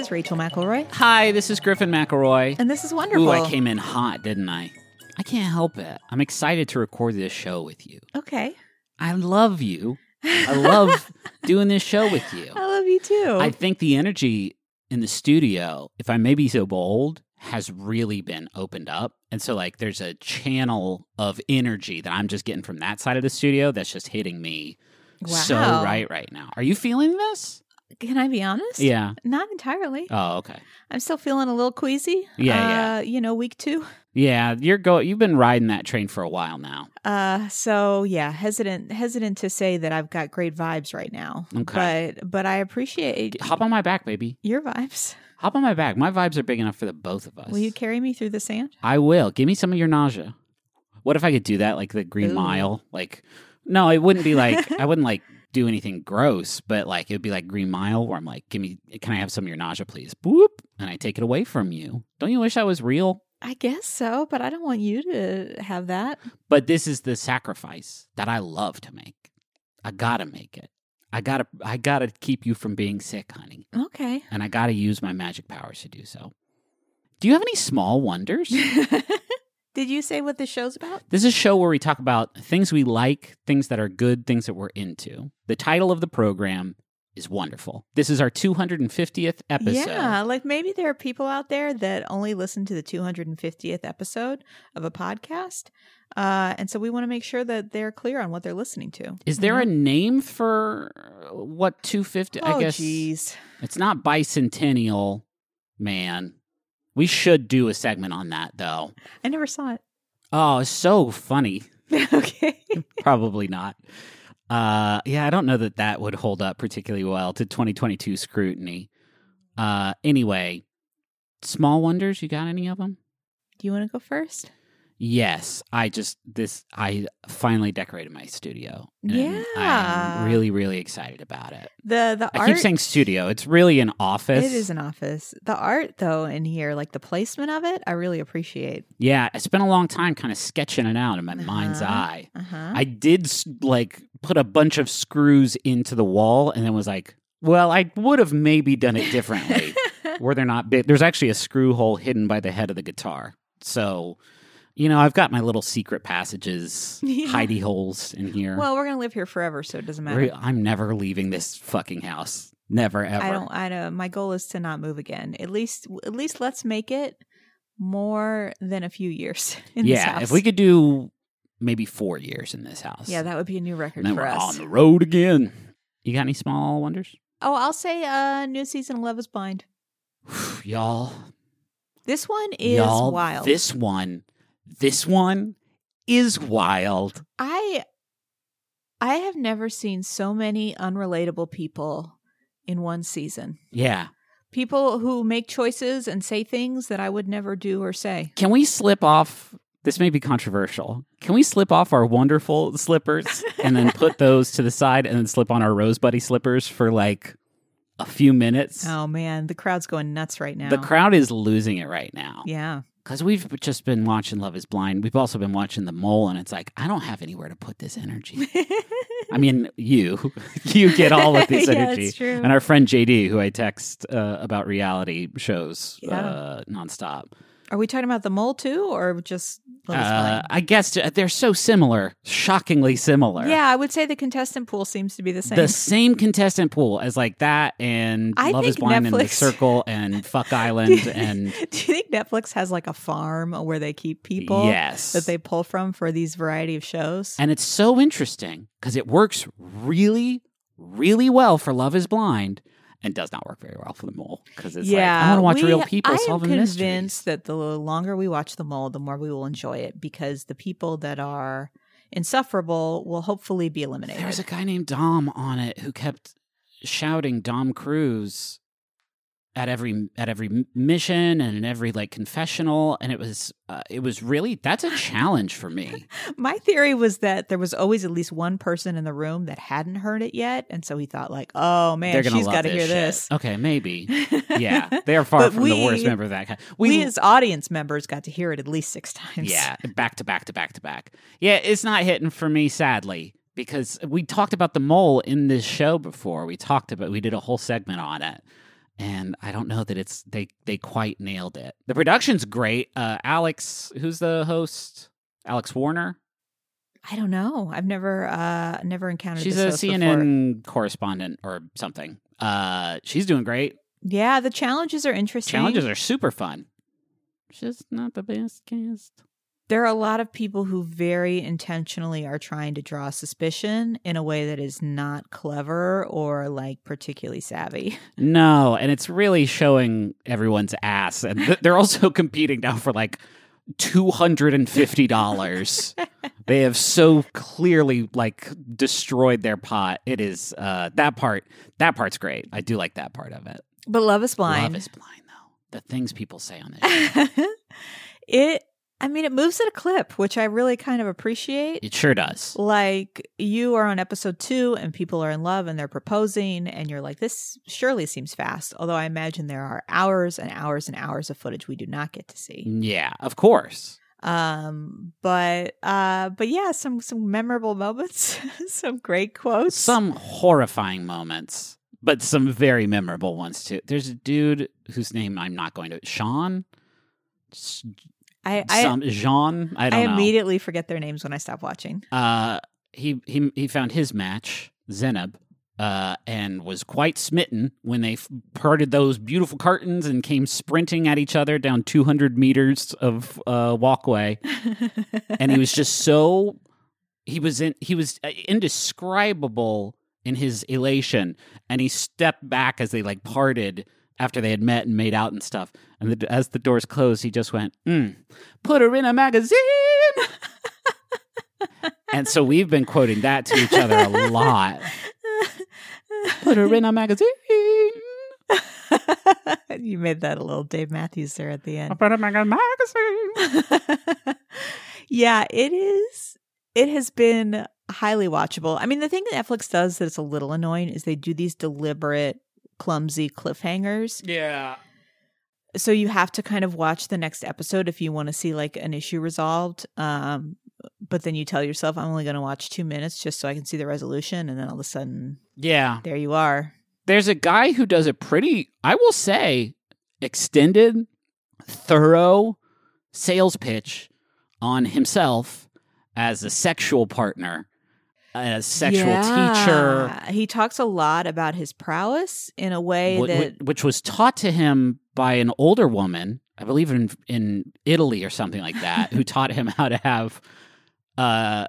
Hi, this is Rachel McElroy, Hi, this is Griffin McElroy. and this is wonderful. Ooh, I came in hot, didn't I? I can't help it. I'm excited to record this show with you. Okay, I love you. I love doing this show with you. I love you too. I think the energy in the studio, if I may be so bold, has really been opened up. And so, like, there's a channel of energy that I'm just getting from that side of the studio that's just hitting me so right right now. Are you feeling this? Can I be honest? Yeah. Not entirely. Oh, okay. I'm still feeling a little queasy. Yeah, uh, You know, week two. Yeah, you're go. You've been riding that train for a while now. Uh, so yeah, hesitant, hesitant to say that I've got great vibes right now. Okay. But but I appreciate Hop on my back, baby. your vibes. Hop on my back. My vibes are big enough for the both of us. Will you carry me through the sand? I will. Give me some of your nausea. What if I could do that like the Green Ooh. Mile? Like, no, it wouldn't be like I wouldn't like do anything gross, but like it would be like Green Mile, where I'm like, give me, can I have some of your nausea, please? Boop, and I take it away from you. Don't you wish I was real? I guess so, but I don't want you to have that. But this is the sacrifice that I love to make. I gotta make it. I gotta, I gotta keep you from being sick, honey, Okay. and I gotta use my magic powers to do so. Do you have any small wonders? Did you say what the show's about? This is a show where we talk about things we like, things that are good, things that we're into. The title of the program is wonderful. This is our 250th episode. Yeah, like maybe there are people out there that only listen to the 250th episode of a podcast. Uh, and so we want to make sure that they're clear on what they're listening to. Is there a name for what 250? Oh, I guess jeez. it's not bicentennial, man. We should do a segment on that though. I never saw it. Oh, it's so funny. okay. Probably not. Uh, yeah, I don't know that that would hold up particularly well to 2022 scrutiny. Uh, anyway, small wonders. You got any of them? Do you want to go first? Yes, I just this I finally decorated my studio. Yeah. I'm really really excited about it. The the I art keep saying studio. It's really an office. it is an office. The art though in here, like the placement of it, I really appreciate. Yeah, I spent a long time kind of sketching it out in my mind's Uh-huh. eye. Uh-huh. I did like put a bunch of screws into the wall and then was like, well, I would have maybe done it differently. were there not big? There's actually a screw hole hidden by the head of the guitar. So, you know, I've got my little secret passages, Yeah. hidey holes in here. well, we're gonna live here forever, so it doesn't matter. I'm never leaving this fucking house. Never ever. I don't. I don't. My goal is to not move again. At least, at least let's make it more than a few years in this house. yeah, if we could do maybe four years in this house. yeah, that would be a new record and then for we're us. on the road again. You got any small wonders? Oh, I'll say uh new season of Love is Blind. y'all, This one is y'all, wild. This one, this one is wild. I I have never seen so many unrelatable people in one season. Yeah. People who make choices and say things that I would never do or say. Can we slip off? This may be controversial. Can we slip off our wonderful slippers and then put those to the side and then slip on our Rose Buddy slippers for like a few minutes? Oh man, the crowd's going nuts right now. The crowd is losing it right now. Yeah. Because we've just been watching Love is Blind. We've also been watching The Mole, and it's like, I don't have anywhere to put this energy. I mean, you, you get all of this Yeah, energy. true. And our friend JD, who I text uh, about reality shows Yeah. uh, nonstop. Are we talking about the mole too, or just Uh, I guess they're so similar, shockingly similar. Yeah, I would say the contestant pool seems to be the same. The same contestant pool as like that and I Love is Blind and The Circle and Fuck Island and Do you think Netflix has like a farm where they keep people yes. that they pull from for these variety of shows? And it's so interesting because it works really, really well for Love is Blind and does not work very well for the mole because it's like, I want to watch we- real people I solving am mysteries. convinced that the longer we watch the mole, the more we will enjoy it because the people that are insufferable will hopefully be eliminated. There was a guy named Dom on it who kept shouting Dom Cruise at every at every mission and in every like confessional and it was uh, it was really that's a challenge for me My theory was that there was always at least one person in the room that hadn't heard it yet, and so he thought like, "Oh man, they're gonna she's got to hear shit. this." okay maybe yeah they are far from the worst member of that kind We, as audience members got to hear it at least six times. Yeah, back to back to back to back. Yeah, it's not hitting for me, sadly, because we talked about the mole in this show before. We talked about, we did a whole segment on it. And I don't know that it's they they quite nailed it. The production's great. Uh, Alex, who's the host? Alex Wagner. I don't know. I've never uh never encountered. She's this a host before. CNN correspondent or something. Uh, she's doing great. Yeah, the challenges are interesting. Challenges are super fun. Just not the best cast. There are a lot of people who very intentionally are trying to draw suspicion in a way that is not clever or like particularly savvy. No, and it's really showing everyone's ass, and th- they're also competing now for like two hundred and fifty dollars. they have so clearly like destroyed their pot. It is uh, that part. That part's great. I do like that part of it. But Love is Blind. Love is blind, though. The things people say on this, it I mean it moves at a clip, which I really kind of appreciate. it sure does. Like you are on episode 2 and people are in love and they're proposing and you're like this surely seems fast, although I imagine there are hours and hours and hours of footage we do not get to see. Yeah, of course. um but uh but yeah some some memorable moments some great quotes Some horrifying moments, but some very memorable ones too. There's a dude whose name I'm not going to. Sean. I i, some Jean. I I don't know. immediately forget their names when i stop watching uh, he he he found his match, Zanab, uh, and was quite smitten when they f- parted those beautiful curtains and came sprinting at each other down 200 meters of uh, walkway. and he was just so he was in he was uh, indescribable in his elation, and he stepped back as they like parted. After they had met and made out and stuff, and the, as the doors closed, he just went, mm, "Put her in a magazine." And so we've been quoting that to each other a lot. Put her in a magazine. you made that a little Dave Matthews there at the end. Put her in a magazine. yeah, it is. It has been highly watchable. I mean, the thing that Netflix does that's a little annoying is they do these deliberate, clumsy cliffhangers. Yeah. So you have to kind of watch the next episode if you want to see like an issue resolved. Um, but then you tell yourself, I'm only going to watch two minutes just so I can see the resolution. And then all of a sudden, Yeah. there you are. There's a guy who does a pretty, I will say, extended, thorough sales pitch on himself as a sexual partner, a sexual teacher, He talks a lot about his prowess in a way that which was taught to him by an older woman, I believe in in Italy or something like that, who taught him how to have uh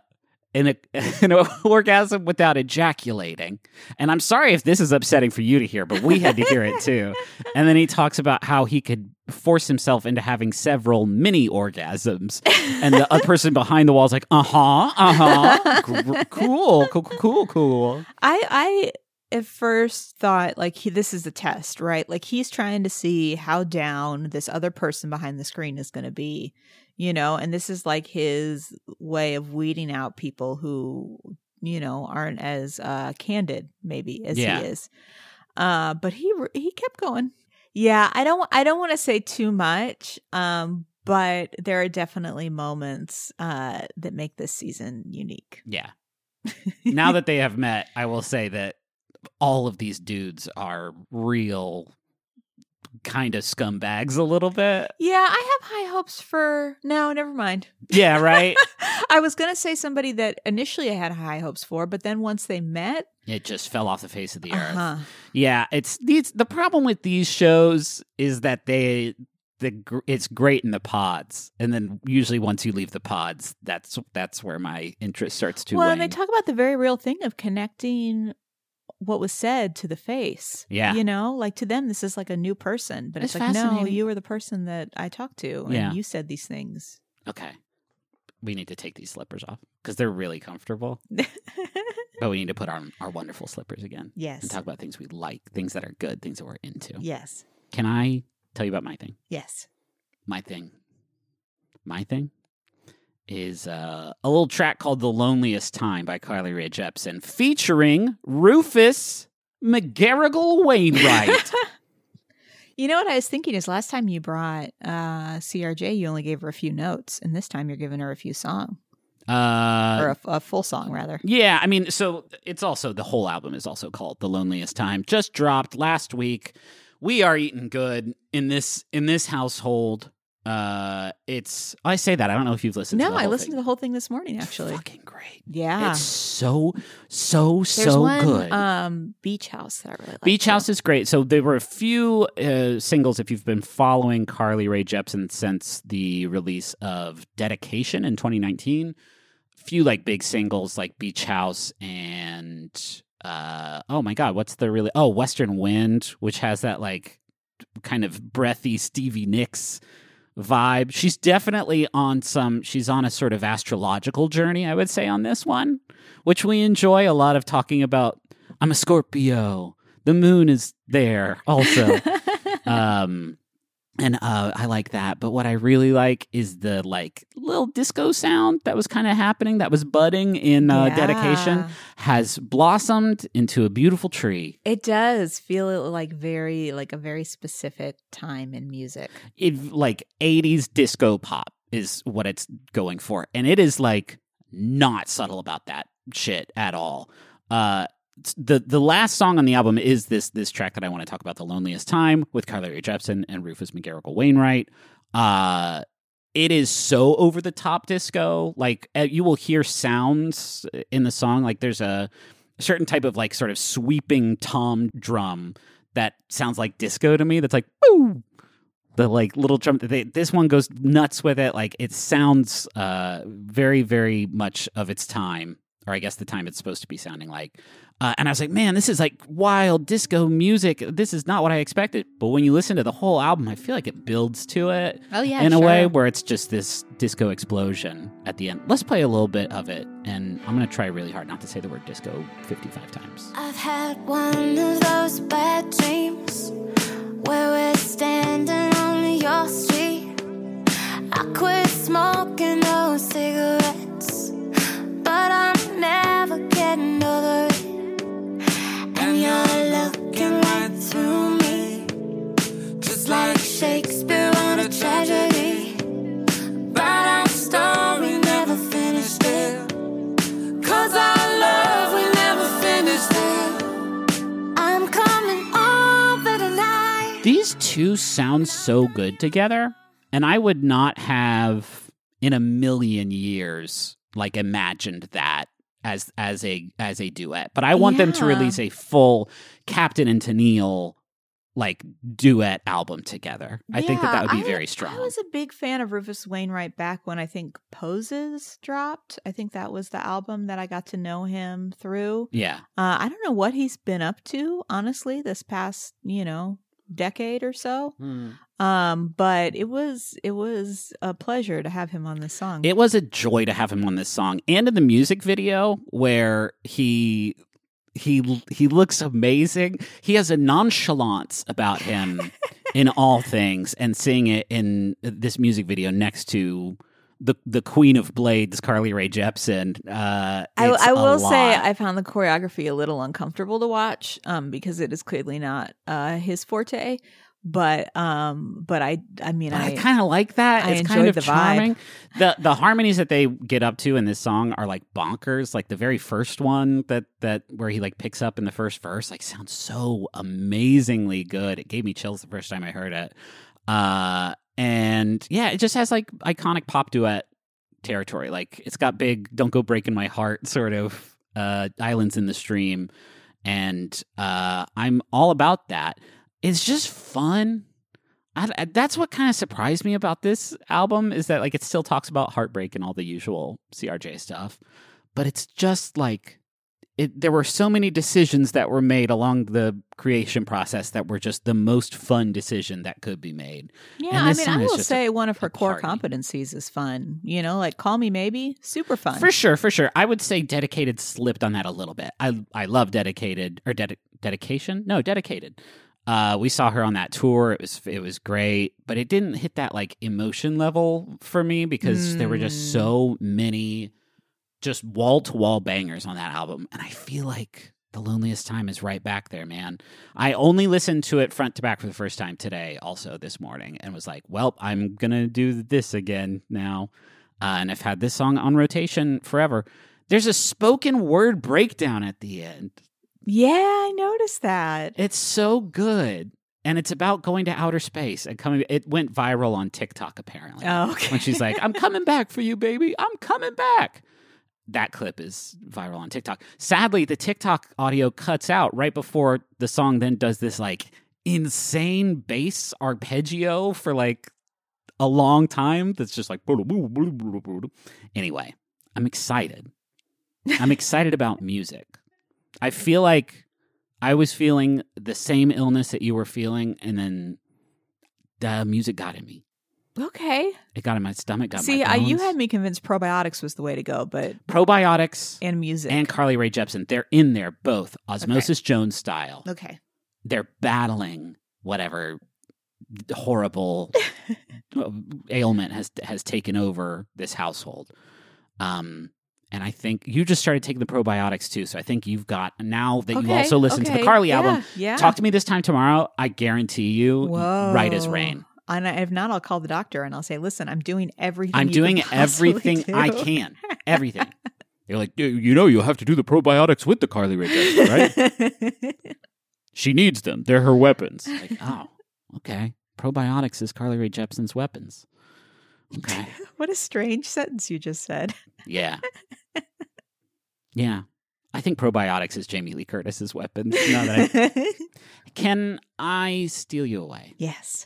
an, an orgasm without ejaculating. And I'm sorry if this is upsetting for you to hear, but we had to hear it too. And then he talks about how he could force himself into having several mini orgasms. And the other person behind the wall is like, uh huh, uh huh. cool, cool, cool, cool. I I at first thought like he this is a test, right? Like he's trying to see how down this other person behind the screen is going to be, you know, and this is like his way of weeding out people who, you know, aren't as uh candid maybe as Yeah. he is. Uh but he he kept going. Yeah, I don't I don't want to say too much. Um but there are definitely moments uh that make this season unique. Yeah. now that they have met, I will say that all of these dudes are real kind of scumbags a little bit. Yeah, I have high hopes for. No, never mind. Yeah, right? I was going to say somebody that initially I had high hopes for, but then once they met, it just fell off the face of the earth. uh-huh. Yeah, it's these the problem with these shows is that they the it's great in the pods and then usually once you leave the pods that's that's where my interest starts to well, wane. and they talk about the very real thing of connecting what was said to the face. Yeah. You know, like to them, this is like a new person, but it's, It's like, no, you were the person that I talked to and Yeah. you said these things. okay. We need to take these slippers off cuz they're really comfortable. But we need to put on our wonderful slippers again. yes. and talk about things we like, things that are good, things that we're into. Yes. Can I tell you about my thing? Yes. My thing. My thing is uh, a little track called The Loneliest Time by Carly Rae Jepsen featuring Rufus McGarrigle Wainwright. You know what I was thinking is last time you brought uh, CRJ, you only gave her a few notes, and this time you're giving her a few song uh, or a, a full song rather. Yeah, I mean, so it's also the whole album is also called The Loneliest Time. Just dropped last week. we are eating good in this in this household. Uh, it's I say that I don't know if you've listened. to it. No, the I listened thing. to the whole thing this morning. It's Actually, fucking great. yeah. It's so so There's so one, good. Um, Beach House that I really like. Beach too. House is great. So there were a few uh, singles if you've been following Carly Rae Jepsen since the release of Dedication in 2019. A few like big singles like Beach House and uh, oh my god, what's the really oh Western Wind, which has that like kind of breathy Stevie Nicks vibe. She's definitely on some. She's on a sort of astrological journey, I would say, on this one, which we enjoy a lot of talking about. I'm a Scorpio. The moon is there also. um, and uh, I like that. But what I really like is the like little disco sound that was kind of happening, that was budding in uh, Yeah. dedication, has blossomed into a beautiful tree. It does feel like very like a very specific time in music. it like 80s disco pop is what it's going for and it is like not subtle about that shit at all uh the the last song on the album is this this track that I want to talk about the loneliest time with Carly Jepsen and Rufus McGarrigle Wainwright. Uh it is so over the top disco. Like uh, you will hear sounds in the song. Like there's a certain type of like sort of sweeping tom drum that sounds like disco to me that's like boo! The like little drum they, this one goes nuts with it. Like it sounds uh very very much of its time or i guess the time it's supposed to be sounding like. Uh, and i was like man this is like wild disco music. This is not what i expected. But when you listen to the whole album i feel like it builds to it Oh yeah, in a way where it's just this disco explosion at the end. Let's play a little bit of it and i'm gonna try really hard not to say the word disco 55 times. I've had one of those bad dreams where we're standing on your street. I quit smoking those cigarettes, but I'm never getting over it. And you're looking right through me, just like Shakespeare on a tragedy. But our story never finished there. Cause never finished there. I'm coming over tonight. These two sound so good together, and I would not have in a million years like imagined that as as a as a duet. But I want them to release a full Captain and Tennille like duet album together. I think that that would be I- very strong. I was a big fan of Rufus Wainwright back when I think Poses dropped. I think that was the album that I got to know him through. yeah. Uh, I don't know what he's been up to, honestly, this past, you know, decade or so. Um, but it was it was a pleasure to have him on this song. It was a joy to have him on this song and in the music video where he he he looks amazing. He has a nonchalance about him in all things and seeing it in this music video next to the the Queen of Blades, Carly Rae Jepsen. Uh, I, I will say. I found the choreography a little uncomfortable to watch, um, because it is clearly not uh his forte. But um, but I I mean I, I, kind of like that. I it's kind of the vibe. charming. The the harmonies that they get up to in this song are like bonkers. Like the very first one that that where he like picks up in the first verse, like sounds so amazingly good. It gave me chills the first time I heard it. Uh, and yeah, it just has like iconic pop duet territory. Like it's got big "Don't Go Breaking My Heart" sort of uh, islands in the stream, and uh, I'm all about that. It's just fun. I, I- that's what kind of surprised me about this album is that like it still talks about heartbreak and all the usual CRJ stuff, but it's just like it. There were so many decisions that were made along the creation process that were just the most fun decision that could be made. yeah. and I mean, I will say a- one of her core party. competencies is fun. You know, like Call Me Maybe, super fun. For sure, for sure. I would say dedicated slipped on that a little bit. I I love dedicated or dedi- dedication. No, dedicated. Uh, we saw her on that tour. It was it was great, but it didn't hit that like emotion level for me because there were just Mm. so many just wall to wall bangers on that album, and I feel like the loneliest time is right back there, man. I only listened to it front to back for the first time today, also this morning, and was like, well, I'm gonna do this again now uh, and I've had this song on rotation forever. There's a spoken word breakdown at the end. Yeah, I noticed that. It's so good. and it's about going to outer space and coming. It went viral on TikTok apparently. Oh, okay. When she's like, "I'm coming back for you, baby. I'm coming back." That clip is viral on TikTok. Sadly, the TikTok audio cuts out right before the song then does this like insane bass arpeggio for like a long time that's just like anyway i'm excited. I'm excited about music. I feel like i was feeling the same illness that you were feeling and then the music got in me okay. it got in my stomach got See, my I, you had me convinced probiotics was the way to go, but probiotics and music and carly Rae jepsen they're in there both osmosis jones style okay. they're battling whatever horrible ailment has has taken over this household. Um, and I think you just started taking the probiotics too. So I think you've got now that you Okay, also listen to the Carly yeah, album. Yeah. Talk to me this time tomorrow. I guarantee you, right as rain. And I- if not, I'll call the doctor and I'll say, "Listen, I'm doing everything. I'm doing everything I can. Everything. You're like, you know, you'll have to do the probiotics with the Carly Rae Jepsen, right? she needs them. They're her weapons. Like, oh, okay. Probiotics is Carly Rae Jepsen's weapons. Okay. what a strange sentence you just said. Yeah. yeah. I think probiotics is Jamie Lee Curtis's weapon. I, can I steal you away? yes.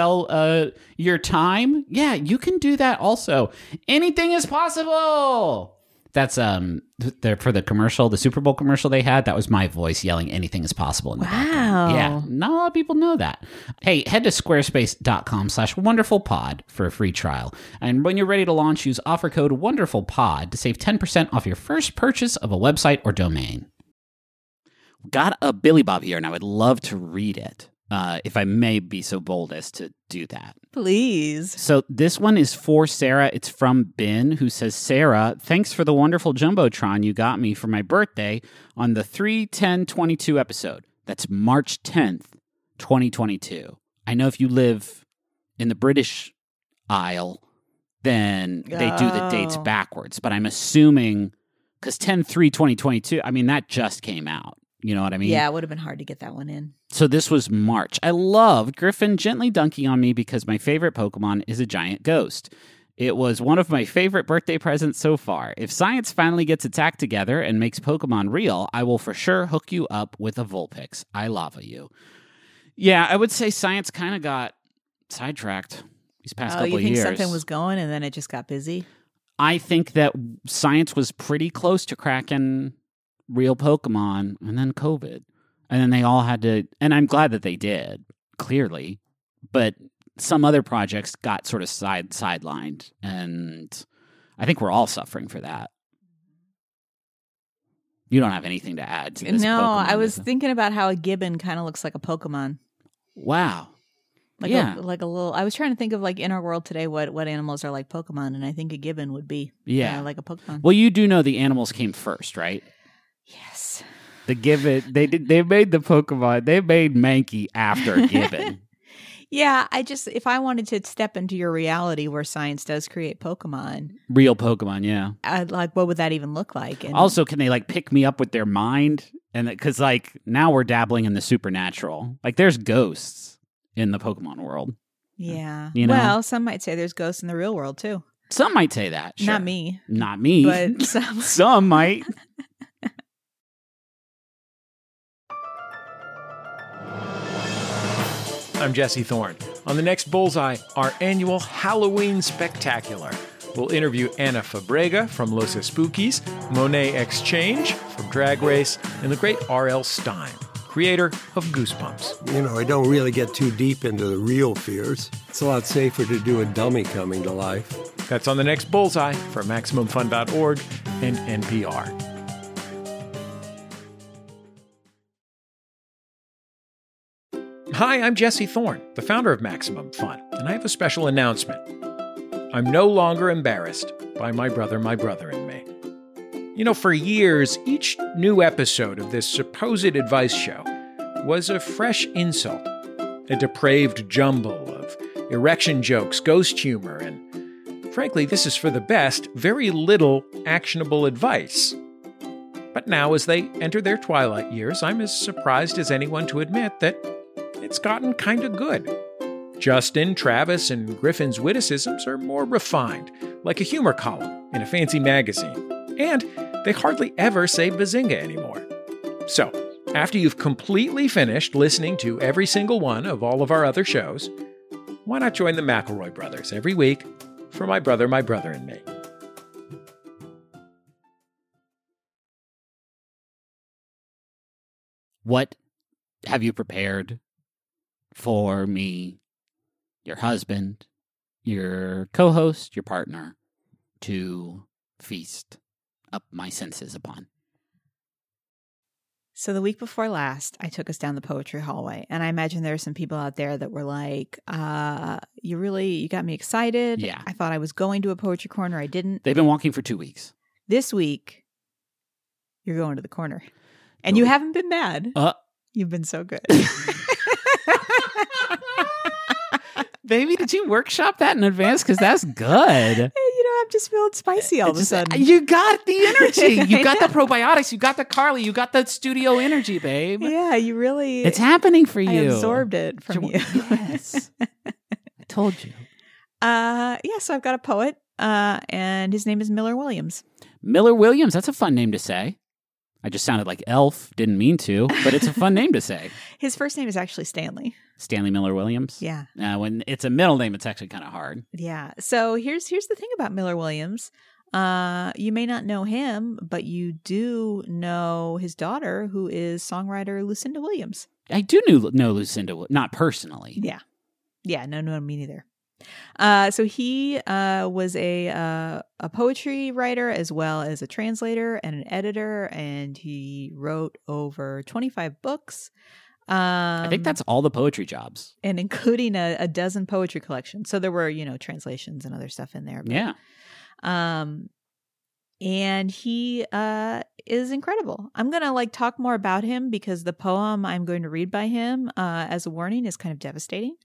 uh, your time? Yeah, you can do that also. Anything is possible. That's um there for the commercial, the Super Bowl commercial they had. That was my voice yelling "Anything is possible" in the background. Wow. Yeah, not a lot of people know that. Hey, head to squarespace.com slash wonderfulpod for a free trial. And when you're ready to launch, use offer code wonderfulpod to save 10% off your first purchase of a website or domain. Got a Billy Bob here, and I would love to read it. Uh, if I may be so bold as to do that. Please. So this one is for Sarah. It's from Ben, who says, Sarah, thanks for the wonderful Jumbotron you got me for my birthday on the 31022 episode. That's March 10th, 2022. I know if you live in the British Isle, then they do the dates Oh. backwards. But I'm assuming, because 10 3 2022, I mean, that just came out. You know what I mean? yeah, it would have been hard to get that one in. So this was March. I loved Griffin gently dunking on me because my favorite Pokemon is a giant ghost. It was one of my favorite birthday presents so far. If science finally gets its act together and makes Pokemon real, I will for sure hook you up with a Vulpix. I lava you. Yeah, I would say science kind of got sidetracked these past oh, couple you think years. something was going and then it just got busy? I think that science was pretty close to cracking real Pokemon and then COVID. And then they all had to, and I'm glad that they did, clearly. But some other projects got sort of side sidelined. And I think we're all suffering for that. You don't have anything to add to this. No, Pokemon, I was thinking about how a gibbon kind of looks like a Pokemon. wow. Like Yeah. a, like a little. I was trying to think of like in our world today, what what animals are like Pokemon, and I think a gibbon would be Yeah. uh, like a Pokemon. Well, you do know the animals came first, right? Yes. The gibbon, they did, they made the Pokemon, they made Mankey after gibbon. Yeah, I just if I wanted to step into your reality where science does create Pokemon, Real Pokemon, yeah. I'd like what would that even look like? And Also, can they like pick me up with their mind? And uh, because like now we're dabbling in the supernatural. Like there's ghosts in the Pokemon world. yeah. you know? Well, some might say there's ghosts in the real world too. Some might say that. sure. Not me, Not me. but some. some might. I'm Jesse Thorne. On the next Bullseye, our annual Halloween Spectacular. We'll interview Ana Fabrega from Los Espookys, Monet Exchange from Drag Race, and the great R.L. Stine, creator of Goosebumps. You know, I don't really get too deep into the real fears. It's a lot safer to do a dummy coming to life. That's on the next Bullseye for MaximumFun.org and NPR. Hi, I'm Jesse Thorne, the founder of Maximum Fun, and I have a special announcement. I'm no longer embarrassed by my brother, my brother, and me. You know, for years, each new episode of this supposed advice show was a fresh insult, a depraved jumble of erection jokes, ghost humor, and frankly, this is for the best, very little actionable advice. But now, as they enter their twilight years, I'm as surprised as anyone to admit that it's gotten kind of good. Justin, Travis, and Griffin's witticisms are more refined, like a humor column in a fancy magazine. And they hardly ever say bazinga anymore. So, after you've completely finished listening to every single one of all of our other shows, why not join the McElroy brothers every week for My Brother, My Brother, and Me? What have you prepared for me, your husband, your co host, your partner, to feast up my senses upon? So the week before last, I took us down the poetry hallway, and I imagine there are some people out there that were like, uh, "You really, you got me excited." Yeah. I thought I was going to a poetry corner. I didn't. They've been walking for two weeks. This week, you're going to the corner, and you haven't been mad. Uh, You've been so good. baby, did you workshop that in advance? Because that's good. you know, I'm just feeling spicy all of a sudden. You got the energy. You got the probiotics. You got the Carly. You got the studio energy, babe. yeah, you really. It's happening for I you. absorbed it from you. Yes. I told you. Uh, yeah. So I've got a poet, uh, and his name is Miller Williams. Miller Williams. That's a fun name to say. I just sounded like Elf. Didn't mean to, but it's a fun name to say. His first name is actually Stanley. Stanley Miller Williams. Yeah. Uh, when it's a middle name, it's actually kind of hard. Yeah. So here's here's the thing about Miller Williams. Uh, you may not know him, but you do know his daughter, who is songwriter Lucinda Williams. I do knew, know Lucinda, not personally. Yeah. Yeah. No, no, me neither. Uh, so he uh, was a uh, a poetry writer as well as a translator and an editor, and he wrote over twenty five books. Um, I think that's all the poetry jobs. and including a, a dozen poetry collections. So there were you know translations and other stuff in there. but- Yeah. um and he uh is incredible i'm gonna like talk more about him because the poem i'm going to read by him uh as a warning is kind of devastating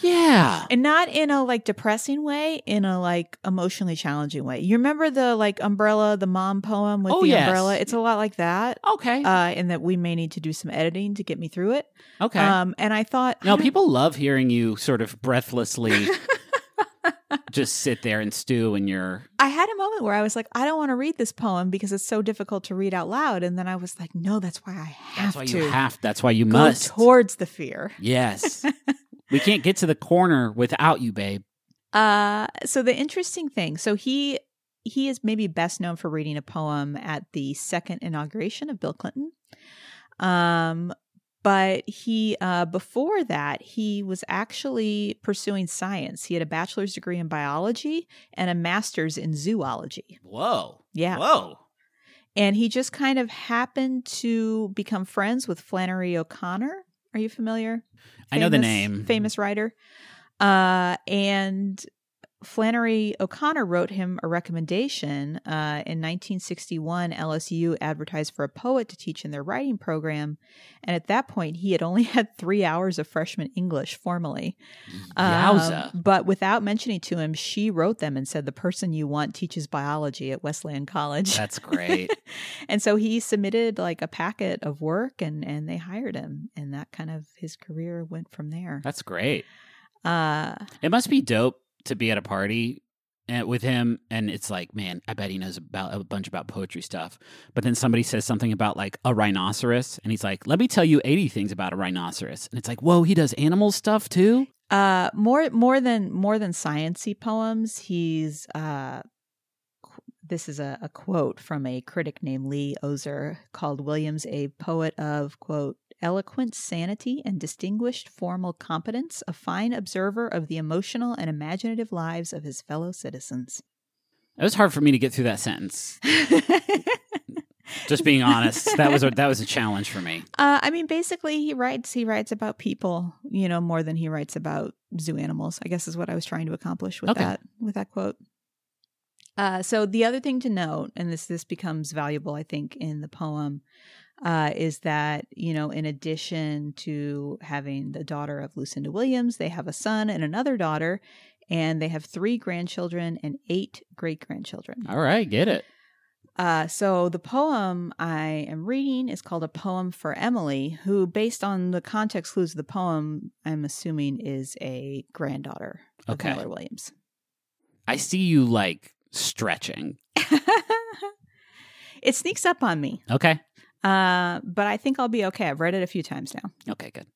Yeah. and not in a like depressing way in a like emotionally challenging way you remember the like umbrella the mom poem with Oh, the yes. umbrella it's a lot like that Okay. uh and that we may need to do some editing to get me through it okay. um and i thought no, people love hearing you sort of breathlessly just sit there and stew in your. I had a moment where I was like, I don't want to read this poem because it's so difficult to read out loud. And then I was like, no, that's why I have to. That's why to you have. That's why you must. towards the fear. yes. we can't get to the corner without you, babe. Uh, so the interesting thing, so he he is maybe best known for reading a poem at the second inauguration of Bill Clinton. Um, but he uh, before that he was actually pursuing science. He had a bachelor's degree in biology and a master's in zoology. Whoa. Yeah. Whoa. And he just kind of happened to become friends with Flannery O'Connor. Are you familiar? I know the name. Famous writer. Uh, and Flannery O'Connor wrote him a recommendation. Uh, in 1961, LSU advertised for a poet to teach in their writing program. And at that point, he had only had three hours of freshman English formally. Um, but without mentioning to him, she wrote them and said, The person you want teaches biology at Wesleyan College. That's great. and so he submitted like a packet of work and and they hired him and that kind of his career went from there That's great. uh It must be dope to be at a party and with him and it's like, man, I bet he knows about a bunch about poetry stuff. But then somebody says something about like a rhinoceros and he's like, "Let me tell you 80 things about a rhinoceros." And it's like, "Whoa, he does animal stuff too?" uh more more than more than sciency poems he's uh this is a, a quote from a critic named Lee Oser called Williams a poet of quote eloquent sanity and distinguished formal competence, a fine observer of the emotional and imaginative lives of his fellow citizens. It was hard for me to get through that sentence. Just being honest, that was a, that was a challenge for me. Uh, I mean, basically, he writes he writes about people, you know, more than he writes about zoo animals. I guess is what I was trying to accomplish with Okay. that with that quote. Uh, so the other thing to note, and this this becomes valuable, I think, in the poem, uh, is that you know, in addition to having the daughter of Lucinda Williams, they have a son and another daughter, and they have three grandchildren and eight great grandchildren. All right, get it. Uh, so the poem I am reading is called A Poem for Emily, who, based on the context clues of the poem, I'm assuming is a granddaughter of Okay. Miller Williams. I see you like stretching. it sneaks up on me, Okay. uh, but I think I'll be okay. I've read it a few times now. Okay, good.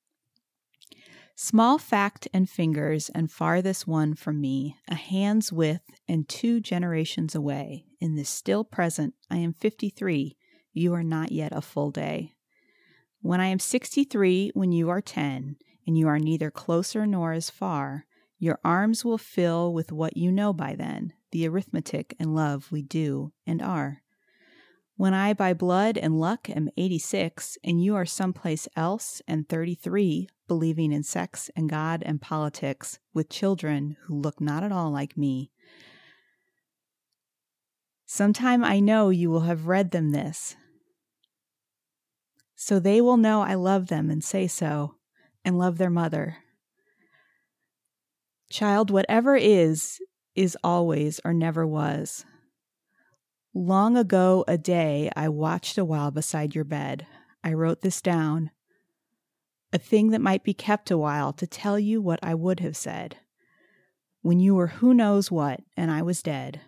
Small fact and fingers, and farthest one from me, a hand's width and two generations away. In this still present, I am 53. You are not yet a full day. When I am 63, when you are 10, and you are neither closer nor as far, your arms will fill with what you know by then, the arithmetic and love we do and are. When I by blood and luck am 86, and you are someplace else and 33, believing in sex and God and politics, with children who look not at all like me. Sometime I know you will have read them this. So they will know I love them and say so, and love their mother. Child, whatever is, is always or never was. Long ago, a day, I watched a while beside your bed. I wrote this down. A thing that might be kept a while to tell you what I would have said. When you were who knows what, and I was dead.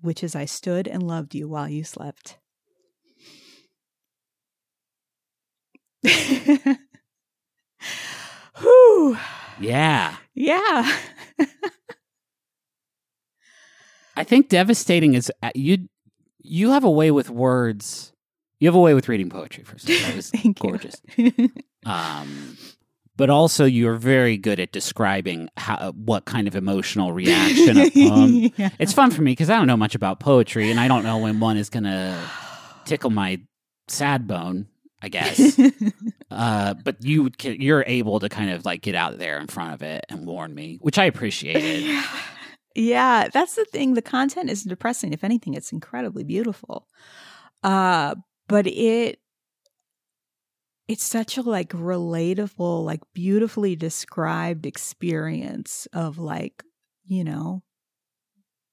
Which is, I stood and loved you while you slept. Whew. Yeah. Yeah. I think devastating is uh, you. You have a way with words. You have a way with reading poetry. First, that was Thank gorgeous. Um, but also, you're very good at describing how what kind of emotional reaction. Yeah. It's fun for me because I don't know much about poetry, and I don't know when one is gonna tickle my sad bone. I guess. uh, but you you're able to kind of like get out there in front of it and warn me, which I appreciated. Yeah. That's the thing. The content isn't depressing. If anything, it's incredibly beautiful. Uh, but it it's such a like relatable, like beautifully described experience of like, you know,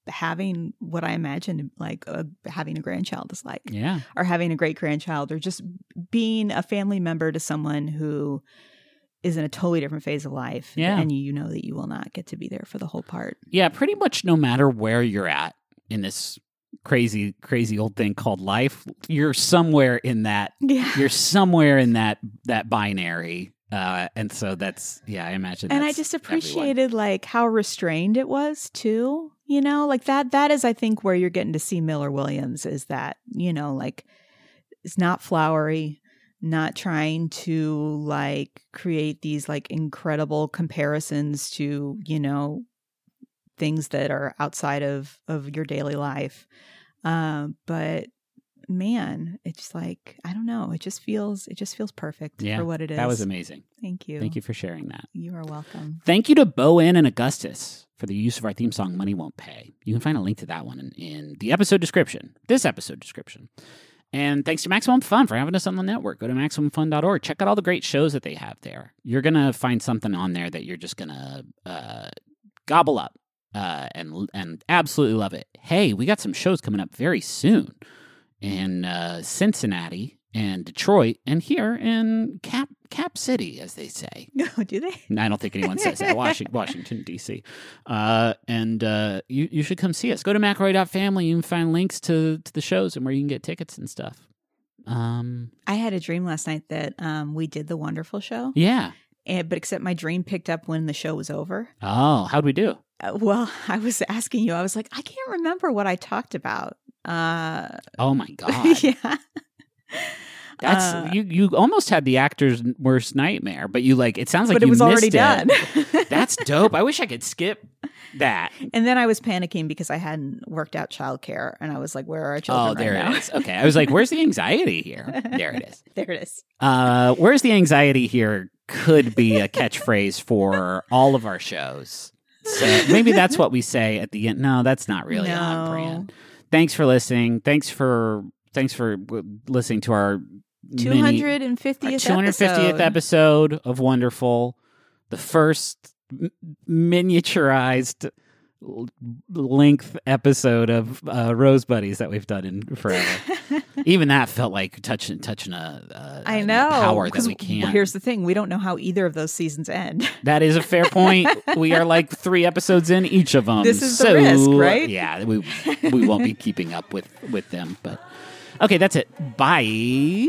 having what I imagine like uh, having a grandchild is like Yeah. or having a great grandchild or just being a family member to someone who is in a totally different phase of life. Yeah. And you know that you will not get to be there for the whole part. Yeah, pretty much no matter where you're at in this crazy, crazy old thing called life, you're somewhere in that. Yeah. You're somewhere in that that binary, uh, and so that's yeah. I imagine. and I just everyone. appreciated like how restrained it was too. You know, like that that is I think where you're getting to see Miller Williams is that, you know, like it's not flowery, not trying to like create these like incredible comparisons to, you know, things that are outside of of your daily life. Um, but man, it's like I don't know, it just feels it just feels perfect Yeah, for what it is. That was amazing. Thank you. Thank you for sharing that. You are welcome. Thank you to bo en and Augustus for the use of our theme song, Money Won't Pay. You can find a link to that one in, in the episode description, this episode description. And thanks to Maximum Fun for having us on the network. Go to MaximumFun.org. Check out all the great shows that they have there. You're going to find something on there that you're just going to uh, gobble up uh, and, and absolutely love it. Hey, we got some shows coming up very soon in uh, Cincinnati and Detroit and here in Cap, Cap City, as they say. No, do they? I don't think anyone says that. Washington, Washington D.C. Uh, and uh, you you should come see us. Go to McElroy.family. You can find links to to the shows and where you can get tickets and stuff. Um, I had a dream last night that um, we did the wonderful show, yeah. and, but except my dream picked up when the show was over. Oh, how'd we do? Uh, well, I was asking you, I was like, I can't remember what I talked about. Uh, Oh my god, yeah. That's Uh, you. You almost had the actor's worst nightmare, but you like it sounds like but it was already it. done. That's dope. I wish I could skip that. and then I was panicking because I hadn't worked out childcare, and I was like, "Where are our children?" Oh, there right it now? is. Okay, I was like, "Where's the anxiety here?" There it is. there it is. Uh, where's the anxiety here could be a catchphrase for all of our shows. So maybe that's what we say at the end. No, that's not really on brand. Thanks for listening. Thanks for thanks for listening to our Two mini- hundred and our fiftieth 250th episode of Wonderful, the first m- miniaturized l- length episode of uh, Rose Buddies that we've done in forever. Even that felt like touching touching a, a I a know. power that we can't. Here's the thing: we don't know how either of those seasons end. That is a fair point. we are like three episodes in each of them. This is the risk, right? Yeah, we we won't be keeping up with with them. But okay, that's it. Bye.